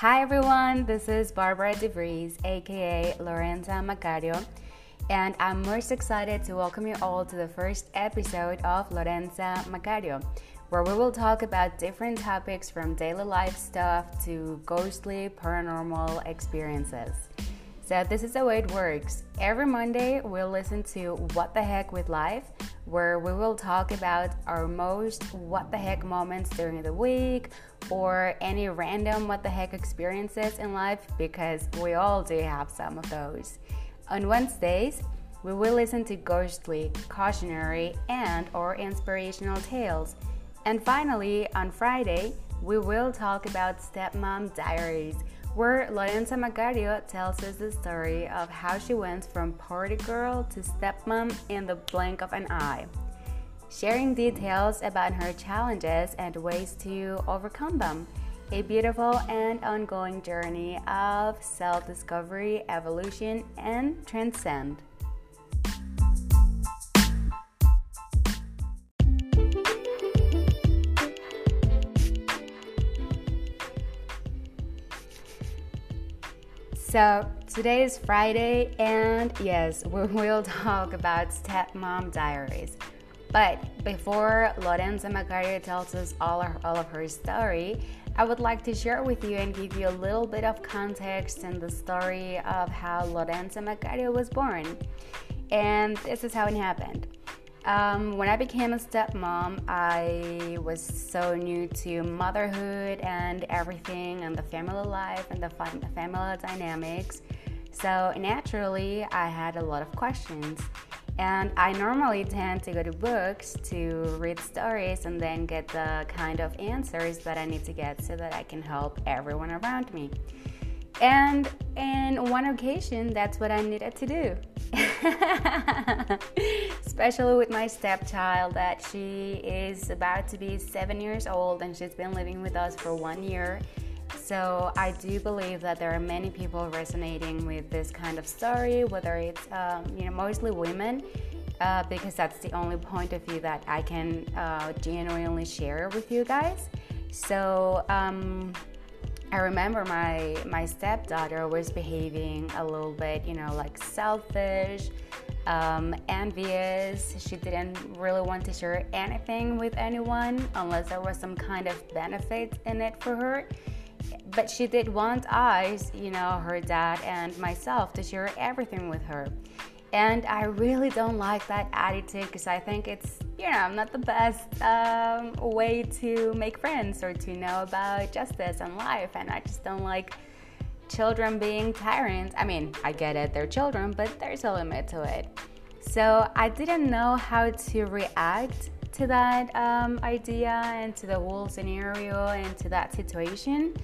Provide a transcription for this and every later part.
Hi everyone, this is Barbara DeVries, aka Lorenza Macario, and I'm most excited to welcome you all to the first episode of Lorenza Macario, where we will talk about different topics from daily life stuff to ghostly paranormal experiences. So, this is the way it works. Every Monday, we'll listen to What the Heck with Life, where we will talk about our most what the heck moments during the week or any random what the heck experiences in life because we all do have some of those. On Wednesdays, we will listen to ghostly, cautionary, and or inspirational tales. And finally, on Friday, we will talk about Stepmom Diaries where Lorenza Macario tells us the story of how she went from party girl to stepmom in the blink of an eye, sharing details about her challenges and ways to overcome them. A beautiful and ongoing journey of self discovery, evolution, and transcend. So today is Friday, and yes, we will talk about Stepmom Diaries. But before Lorenza Macario tells us all, of, all of her story, I would like to share with you and give you a little bit of context and the story of how Lorenza Macario was born. And this is how it happened. Um, when I became a stepmom, I was so new to motherhood and everything, and the family life and the family dynamics. So naturally, I had a lot of questions. And I normally tend to go to books to read stories and then get the kind of answers that I need to get so that I can help everyone around me. And in one occasion, that's what I needed to do. Especially with my stepchild, that she is about to be seven years old and she's been living with us for one year. So I do believe that there are many people resonating with this kind of story, whether it's um, you know mostly women, uh, because that's the only point of view that I can uh, genuinely share with you guys. So um, I remember my my stepdaughter was behaving a little bit, you know, like selfish, um, envious. She didn't really want to share anything with anyone unless there was some kind of benefit in it for her. But she did want us, you know, her dad and myself, to share everything with her. And I really don't like that attitude because I think it's, you know, I'm not the best um, way to make friends or to know about justice and life. And I just don't like children being tyrants. I mean, I get it, they're children, but there's a limit to it. So I didn't know how to react to that um, idea and to the whole scenario and to that situation.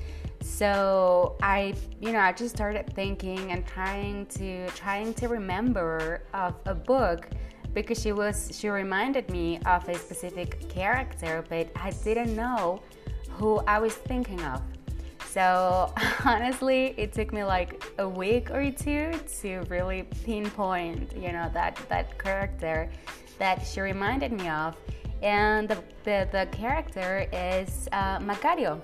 So I, you know, I just started thinking and trying to trying to remember of a book because she was she reminded me of a specific character, but I didn't know who I was thinking of. So honestly, it took me like a week or two to really pinpoint, you know, that that character that she reminded me of, and the the, the character is uh, Macario.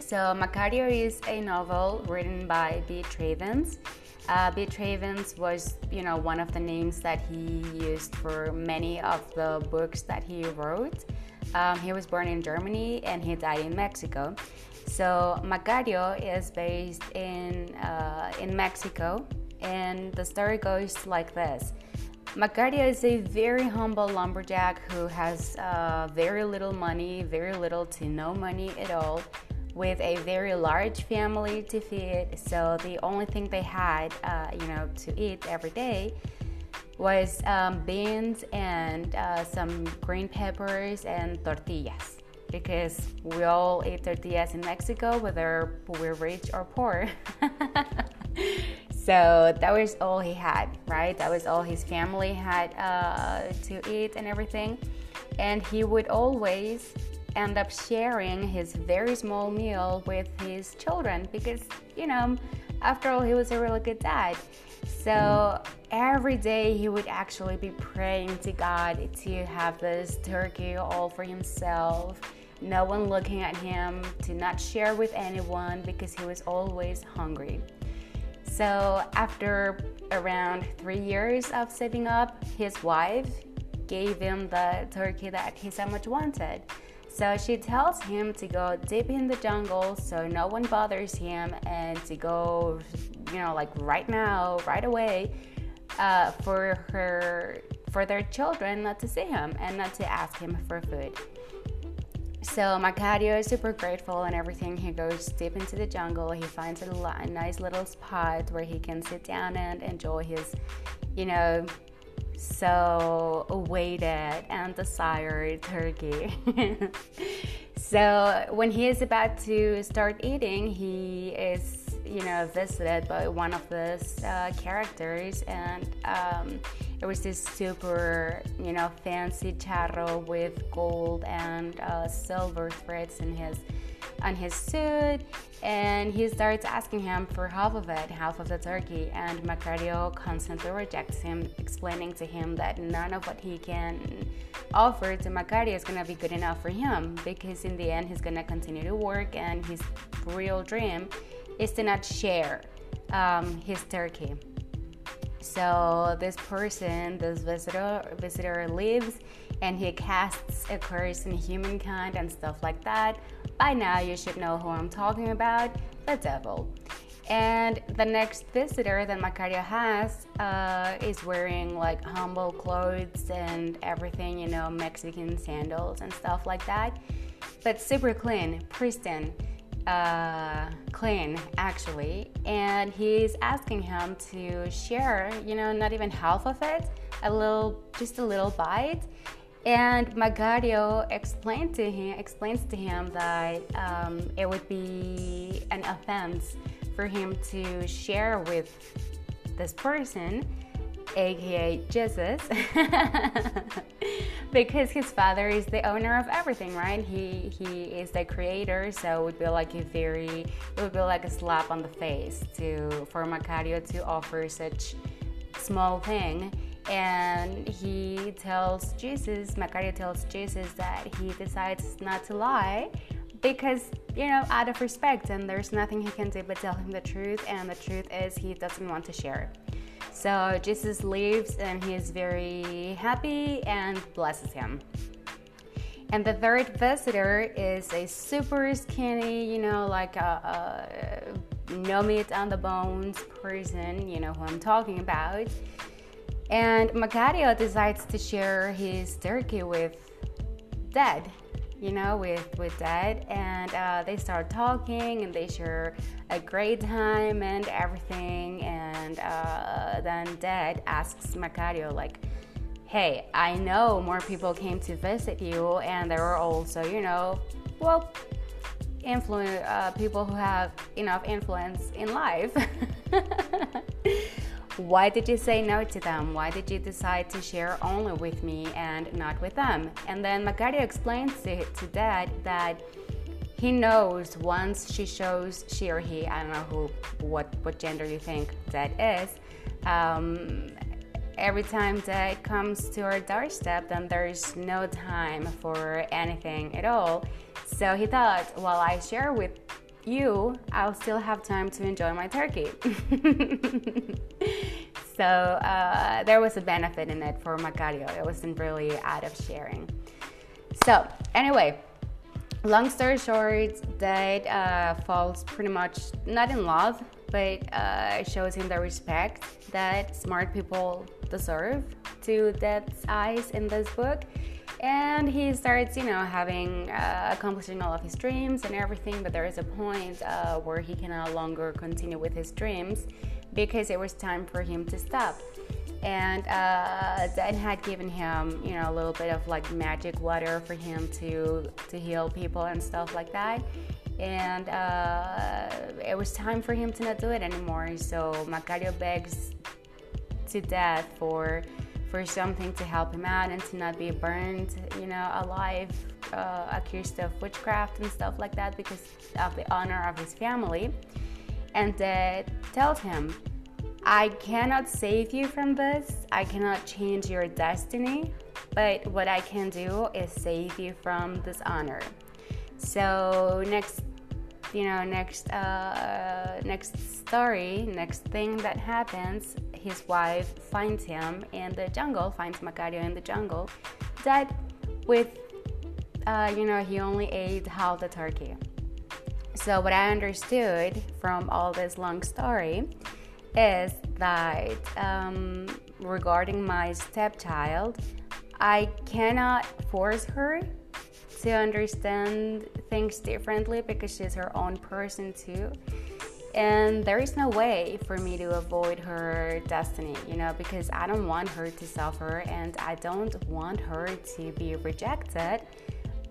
So Macario is a novel written by B. Travens. Uh, B. Travens was, you know, one of the names that he used for many of the books that he wrote. Um, he was born in Germany and he died in Mexico. So Macario is based in uh, in Mexico, and the story goes like this. Macario is a very humble lumberjack who has uh, very little money, very little to no money at all, with a very large family to feed. So the only thing they had, uh, you know, to eat every day was um, beans and uh, some green peppers and tortillas. Because we all eat tortillas in Mexico, whether we're rich or poor. so that was all he had, right? That was all his family had uh, to eat and everything. And he would always end up sharing his very small meal with his children because, you know, after all, he was a really good dad. So every day he would actually be praying to God to have this turkey all for himself no one looking at him, to not share with anyone because he was always hungry. So, after around three years of saving up, his wife gave him the turkey that he so much wanted. So she tells him to go deep in the jungle so no one bothers him and to go, you know, like right now, right away, uh, for her, for their children not to see him and not to ask him for food. So Macario is super grateful and everything. He goes deep into the jungle. He finds a, a nice little spot where he can sit down and enjoy his, you know, so awaited and desired turkey. so when he is about to start eating, he is, you know, visited by one of these uh, characters, and um, it was this super, you know, fancy charro with gold and uh, silver threads in his on his suit and he starts asking him for half of it, half of the turkey, and Macario constantly rejects him, explaining to him that none of what he can offer to Macario is gonna be good enough for him because in the end he's gonna continue to work and his real dream is to not share um, his turkey. So this person, this visitor, visitor leaves, and he casts a curse in humankind and stuff like that. By now, you should know who I'm talking about the devil. And the next visitor that Macario has uh, is wearing like humble clothes and everything, you know, Mexican sandals and stuff like that. But super clean, pristine, uh, clean actually. And he's asking him to share, you know, not even half of it, a little, just a little bite. And Macario explained to him, explains to him that um, it would be an offense for him to share with this person, aka Jesus, because his father is the owner of everything, right? He he is the creator, so it would be like a very, it would be like a slap on the face to for Macario to offer such small thing and he tells Jesus, Macario tells Jesus that he decides not to lie because, you know, out of respect, and there's nothing he can do but tell him the truth, and the truth is he doesn't want to share. So Jesus leaves, and he is very happy and blesses him. And the third visitor is a super skinny, you know, like a, a no meat on the bones person, you know who I'm talking about. And Macario decides to share his turkey with Dad, you know, with, with Dad. And uh, they start talking and they share a great time and everything. And uh, then Dad asks Macario, like, hey, I know more people came to visit you, and there were also, you know, well, influence uh, people who have enough influence in life. Why did you say no to them? Why did you decide to share only with me and not with them? And then Macario explains to, to Dad that he knows once she shows she or he, I don't know who, what, what gender you think Dad is, um, every time Dad comes to our doorstep, then there's no time for anything at all. So he thought, while I share with you, I'll still have time to enjoy my turkey. so uh, there was a benefit in it for Macario. It wasn't really out of sharing. So anyway, long story short, Dad uh, falls pretty much not in love, but uh, shows him the respect that smart people deserve to Dad's eyes in this book and he starts you know having uh, accomplishing all of his dreams and everything but there is a point uh, where he can no longer continue with his dreams because it was time for him to stop and uh, Dan had given him, you know, a little bit of like magic water for him to to heal people and stuff like that. And uh, it was time for him to not do it anymore. So Macario begs to death for for something to help him out and to not be burned, you know, alive, uh, accused of witchcraft and stuff like that because of the honor of his family. And uh, tells him, I cannot save you from this, I cannot change your destiny, but what I can do is save you from dishonor. So next, you know, next uh, next story, next thing that happens, his wife finds him in the jungle, finds Macario in the jungle, dead with, uh, you know, he only ate half the turkey. So what I understood from all this long story is that um, regarding my stepchild, I cannot force her to understand things differently because she's her own person too. And there is no way for me to avoid her destiny, you know, because I don't want her to suffer and I don't want her to be rejected.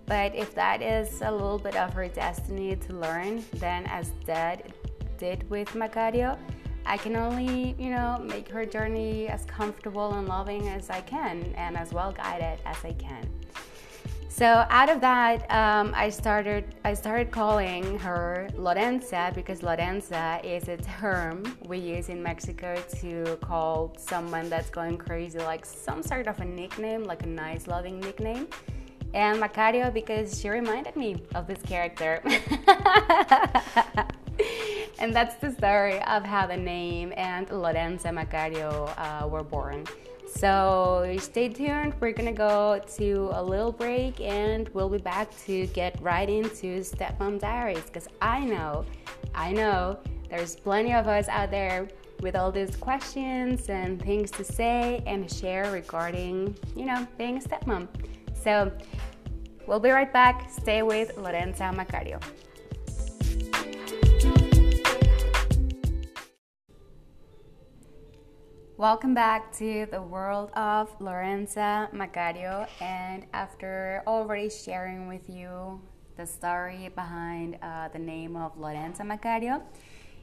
But if that is a little bit of her destiny to learn, then as Dad did with Macario, I can only, you know, make her journey as comfortable and loving as I can and as well guided as I can. So out of that, um, I started I started calling her Lorenza because Lorenza is a term we use in Mexico to call someone that's going crazy, like some sort of a nickname, like a nice, loving nickname. And Macario because she reminded me of this character. and that's the story of how the name and Lorenza Macario uh, were born. So stay tuned. We're gonna go to a little break and we'll be back to get right into Stepmom Diaries because I know, I know there's plenty of us out there with all these questions and things to say and share regarding, you know, being a stepmom. So we'll be right back. Stay with Lorenza Macario. Welcome back to the world of Lorenza Macario. And after already sharing with you the story behind uh, the name of Lorenza Macario,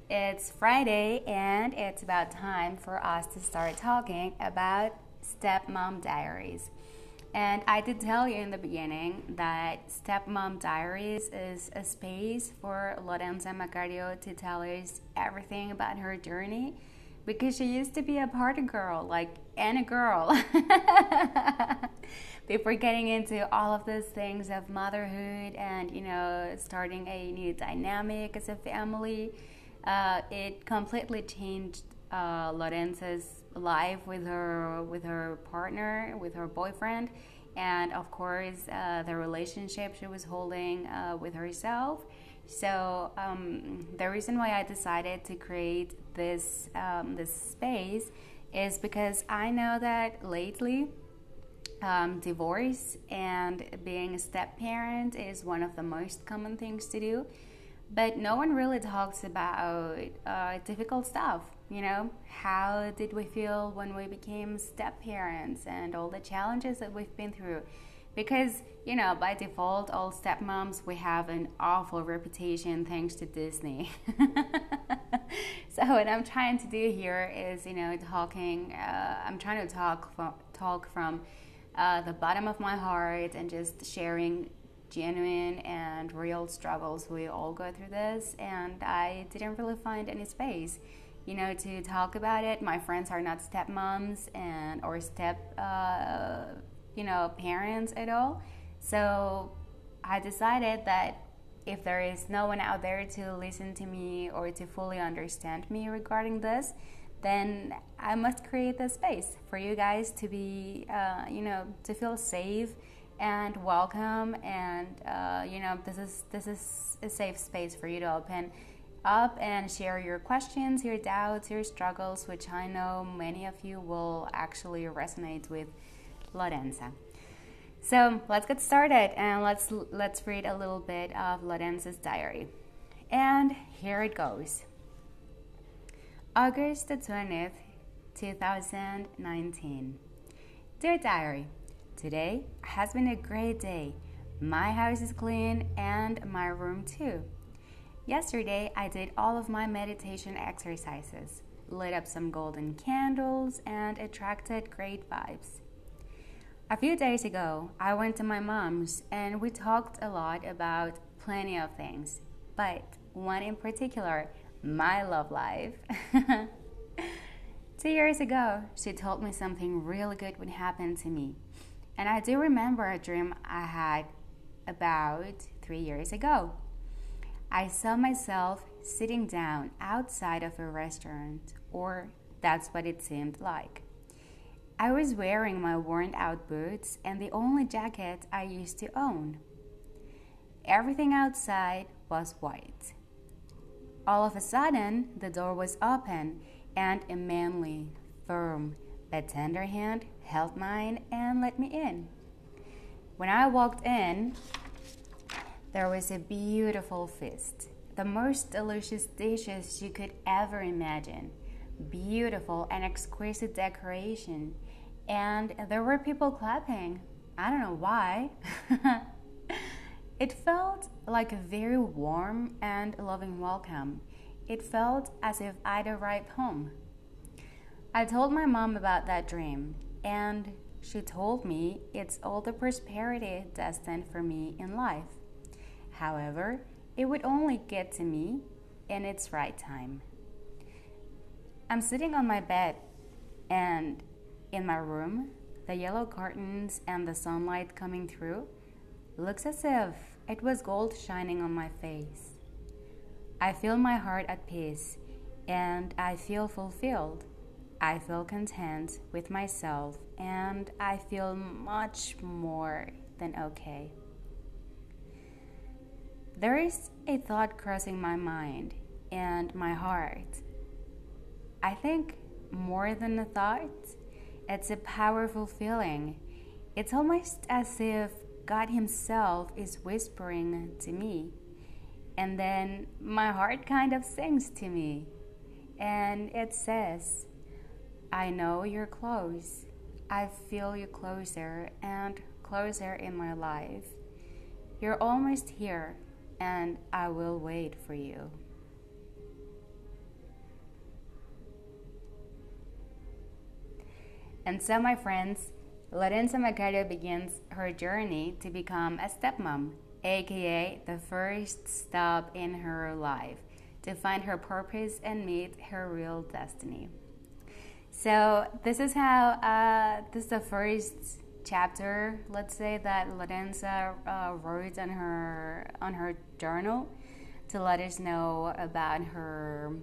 it's Friday and it's about time for us to start talking about Stepmom Diaries. And I did tell you in the beginning that Stepmom Diaries is a space for Lorenza Macario to tell us everything about her journey because she used to be a party girl, like any girl. Before getting into all of those things of motherhood and you know starting a new dynamic as a family, uh, it completely changed uh, Lorenza's life with her with her partner, with her boyfriend, and of course uh, the relationship she was holding uh, with herself. So um, the reason why I decided to create this um, this space is because I know that lately um, divorce and being a step parent is one of the most common things to do, but no one really talks about uh, difficult stuff. You know, how did we feel when we became step parents and all the challenges that we've been through? because you know by default all stepmoms we have an awful reputation thanks to disney. So what i'm trying to do here is you know talking uh, i'm trying to talk from, talk from uh, the bottom of my heart and just sharing genuine and real struggles. We all go through this and i didn't really find any space you know to talk about it my friends are not stepmoms and or step uh, you know, parents at all. So I decided that if there is no one out there to listen to me or to fully understand me regarding this, then I must create the space for you guys to be, uh, you know, to feel safe and welcome. And uh, you know, this is this is a safe space for you to open up and share your questions, your doubts, your struggles, which I know many of you will actually resonate with Lorenza. So let's get started and let's let's read a little bit of Lorenza's diary. And here it goes. August the 20th, 2019. Dear diary, today has been a great day. My house is clean and my room too. Yesterday, I did all of my meditation exercises, lit up some golden candles, and attracted great vibes. A few days ago, I went to my mom's and we talked a lot about plenty of things, but one in particular, my love life. Two years ago, she told me something really good would happen to me. And I do remember a dream I had about three years ago. I saw myself sitting down outside of a restaurant, or that's what it seemed like. I was wearing my worn out boots and the only jacket I used to own. Everything outside was white. All of a sudden, the door was open and a manly, firm, but tender hand held mine and let me in. When I walked in, there was a beautiful feast, the most delicious dishes you could ever imagine, beautiful and exquisite decoration, and there were people clapping. I don't know why. it felt like a very warm and loving welcome. It felt as if I'd arrived home. I told my mom about that dream, and she told me it's all the prosperity destined for me in life. However, it would only get to me in its right time. I'm sitting on my bed, and in my room, the yellow curtains and the sunlight coming through looks as if it was gold shining on my face. I feel my heart at peace and I feel fulfilled. I feel content with myself and I feel much more than okay. There is a thought crossing my mind and my heart. I think more than a thought, it's a powerful feeling. It's almost as if God Himself is whispering to me. And then my heart kind of sings to me. And it says, I know you're close. I feel you closer and closer in my life. You're almost here, and I will wait for you. And so, my friends, Lorenza Macario begins her journey to become a stepmom, aka the first stop in her life to find her purpose and meet her real destiny. So, this is how, uh, this is the first chapter, let's say, that Lorenza uh, wrote on her, on her journal to let us know about her,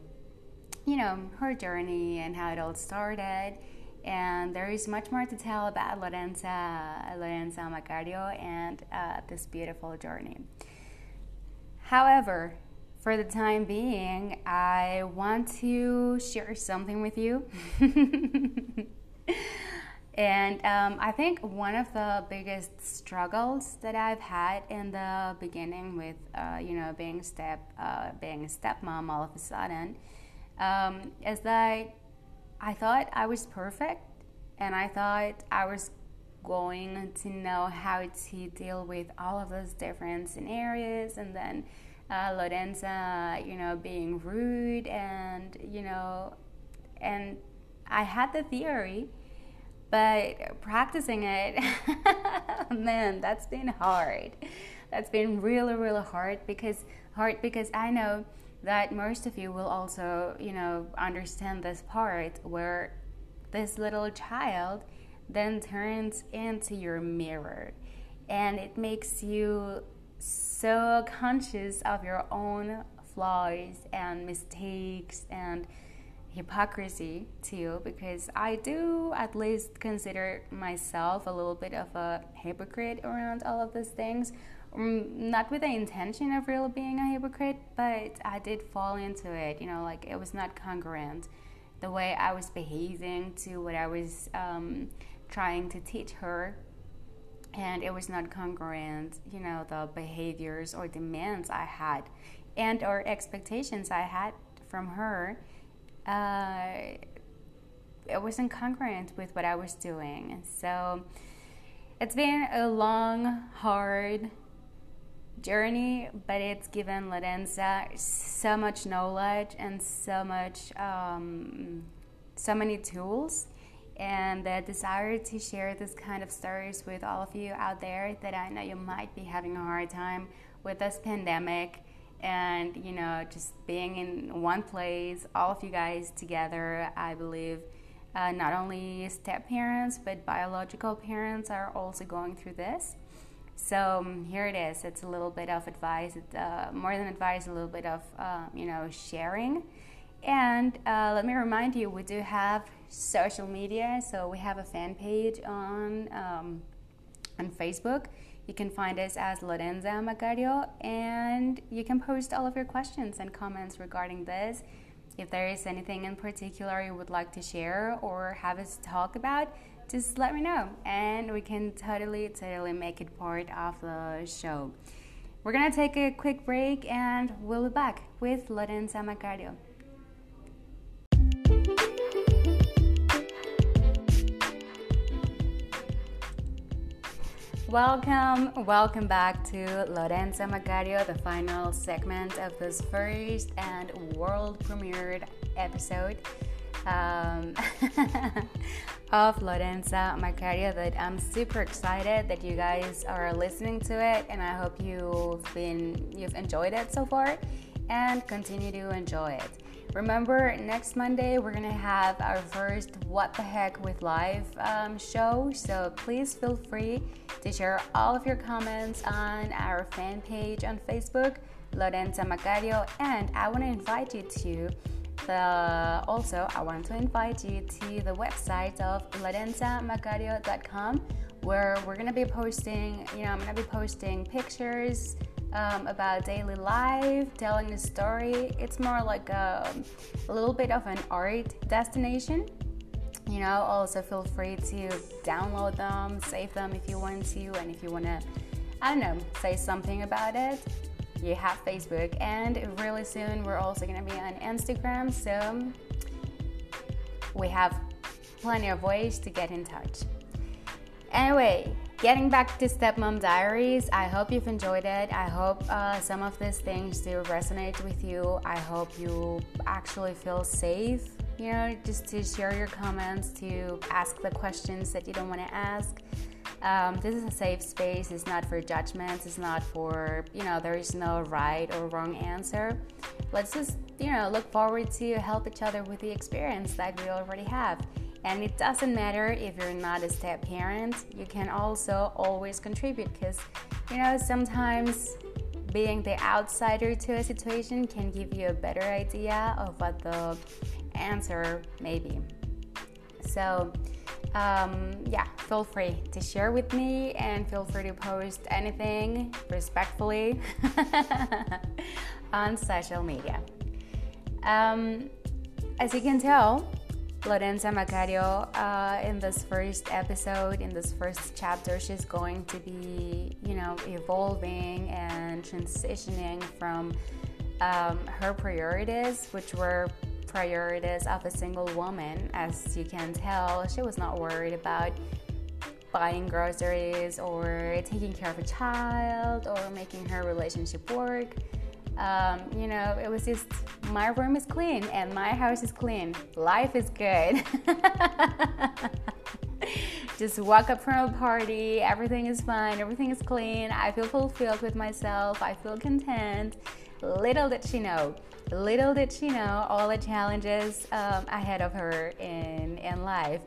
you know, her journey and how it all started and there is much more to tell about Lorenza, Lorenza Macario and uh, this beautiful journey. However, for the time being, I want to share something with you. and um, I think one of the biggest struggles that I've had in the beginning with, uh, you know, being step, uh, being a stepmom all of a sudden, um, is that I thought I was perfect and I thought I was going to know how to deal with all of those different scenarios and then uh, Lorenza, you know, being rude and, you know, and I had the theory, but practicing it, man, that's been hard. That's been really, really hard because hard because I know that most of you will also, you know, understand this part where this little child then turns into your mirror and it makes you so conscious of your own flaws and mistakes and hypocrisy too because I do at least consider myself a little bit of a hypocrite around all of these things um, not with the intention of really being a hypocrite, but I did fall into it. You know, like it was not congruent. The way I was behaving to what I was um, trying to teach her, and it was not congruent. You know, the behaviors or demands I had, and or expectations I had from her. Uh, it wasn't congruent with what I was doing. So it's been a long, hard journey, but it's given Lorenza so much knowledge and so much, um, so many tools, and the desire to share this kind of stories with all of you out there that I know you might be having a hard time with this pandemic and you know just being in one place all of you guys together i believe uh, not only step parents but biological parents are also going through this So um, here it is. It's a little bit of advice, uh, more than advice, a little bit of uh, you know sharing. And uh, let me remind you, we do have social media. So we have a fan page on um, on Facebook. You can find us as Lorenza Macario, and you can post all of your questions and comments regarding this. If there is anything in particular you would like to share or have us talk about, just let me know and we can totally, totally make it part of the show. We're gonna take a quick break and we'll be back with Lorenza Macario. Welcome, welcome back to Lorenza Macario, the final segment of this first and world premiered episode um, of Lorenza Macario. That I'm super excited that you guys are listening to it, and I hope you've been you've enjoyed it so far, and continue to enjoy it. Remember, next Monday we're gonna have our first What the Heck with Live um, show. So please feel free to share all of your comments on our fan page on Facebook, Lorenza Macario, and I want to invite you to the also I want to invite you to the website of lorenzamacario.com where we're gonna be posting. You know, I'm gonna be posting pictures um, about daily life, telling a story. It's more like a, a little bit of an art destination. You know, also feel free to download them, save them if you want to, and if you want to, I don't know, say something about it, you have Facebook, and really soon we're also going to be on Instagram. So we have plenty of ways to get in touch. Anyway, getting back to Stepmom Diaries, I hope you've enjoyed it. I hope uh, some of these things do resonate with you. I hope you actually feel safe, you know, just to share your comments, to ask the questions that you don't want to ask. Um, this is a safe space. It's not for judgments. It's not for, you know, there is no right or wrong answer. Let's just, you know, look forward to help each other with the experience that we already have. And it doesn't matter if you're not a step parent, you can also always contribute because, you know, sometimes being the outsider to a situation can give you a better idea of what the answer may be. So, um, yeah, feel free to share with me and feel free to post anything respectfully on social media. Um, as you can tell, Lorenza Macario, uh, in this first episode, in this first chapter, she's going to be, you know, evolving and transitioning from um, her priorities, which were priorities of a single woman. As you can tell, she was not worried about buying groceries or taking care of a child or making her relationship work. Um, you know, it was just my room is clean and my house is clean. Life is good. just walk up from a party, everything is fine, everything is clean. I feel fulfilled with myself, I feel content. Little did she know, little did she know all the challenges um, ahead of her in, in life.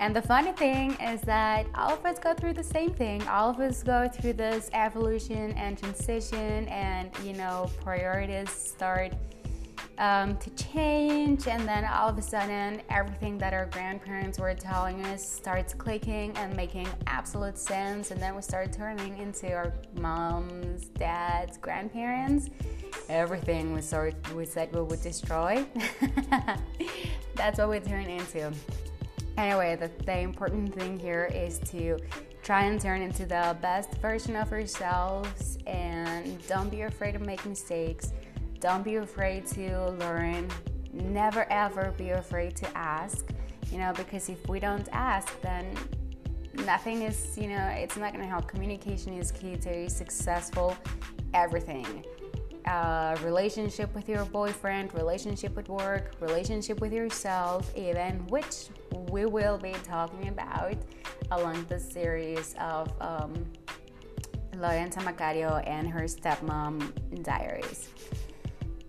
And the funny thing is that all of us go through the same thing. All of us go through this evolution and transition, and you know, priorities start um, to change, and then all of a sudden, everything that our grandparents were telling us starts clicking and making absolute sense, and then we start turning into our moms, dads, grandparents. Everything we, sort, we said we would destroy. That's what we turn into. Anyway, the, the important thing here is to try and turn into the best version of ourselves and don't be afraid to make mistakes. Don't be afraid to learn. Never ever be afraid to ask, you know, because if we don't ask, then nothing is, you know, it's not going to help. Communication is key to successful everything. Uh, relationship with your boyfriend, relationship with work, relationship with yourself, even, which we will be talking about along the series of um, Lorenza Macario and her stepmom diaries.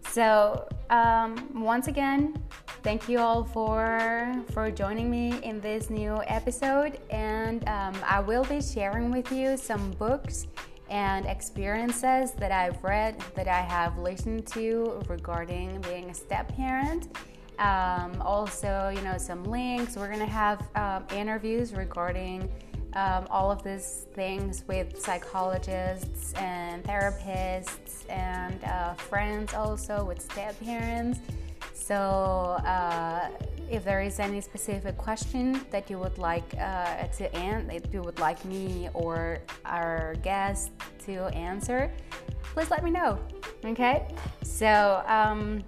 So, um, once again, thank you all for for joining me in this new episode and um, i will be sharing with you some books and experiences that i've read that i have listened to regarding being a step parent um, also you know some links we're gonna have um, interviews regarding um, all of these things with psychologists and therapists and uh, friends also with step parents so, uh, if there is any specific question that you would like uh, to answer, if you would like me or our guest to answer, please let me know. Okay? So, um,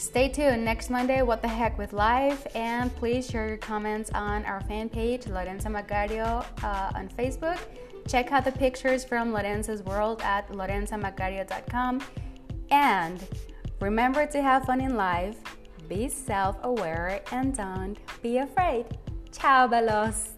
stay tuned next Monday, What the Heck with Life, and please share your comments on our fan page, Lorenza Macario, uh, on Facebook. Check out the pictures from Lorenza's World at lorenzamacario.com. And Remember to have fun in life, be self aware, and don't be afraid. Ciao, bellos!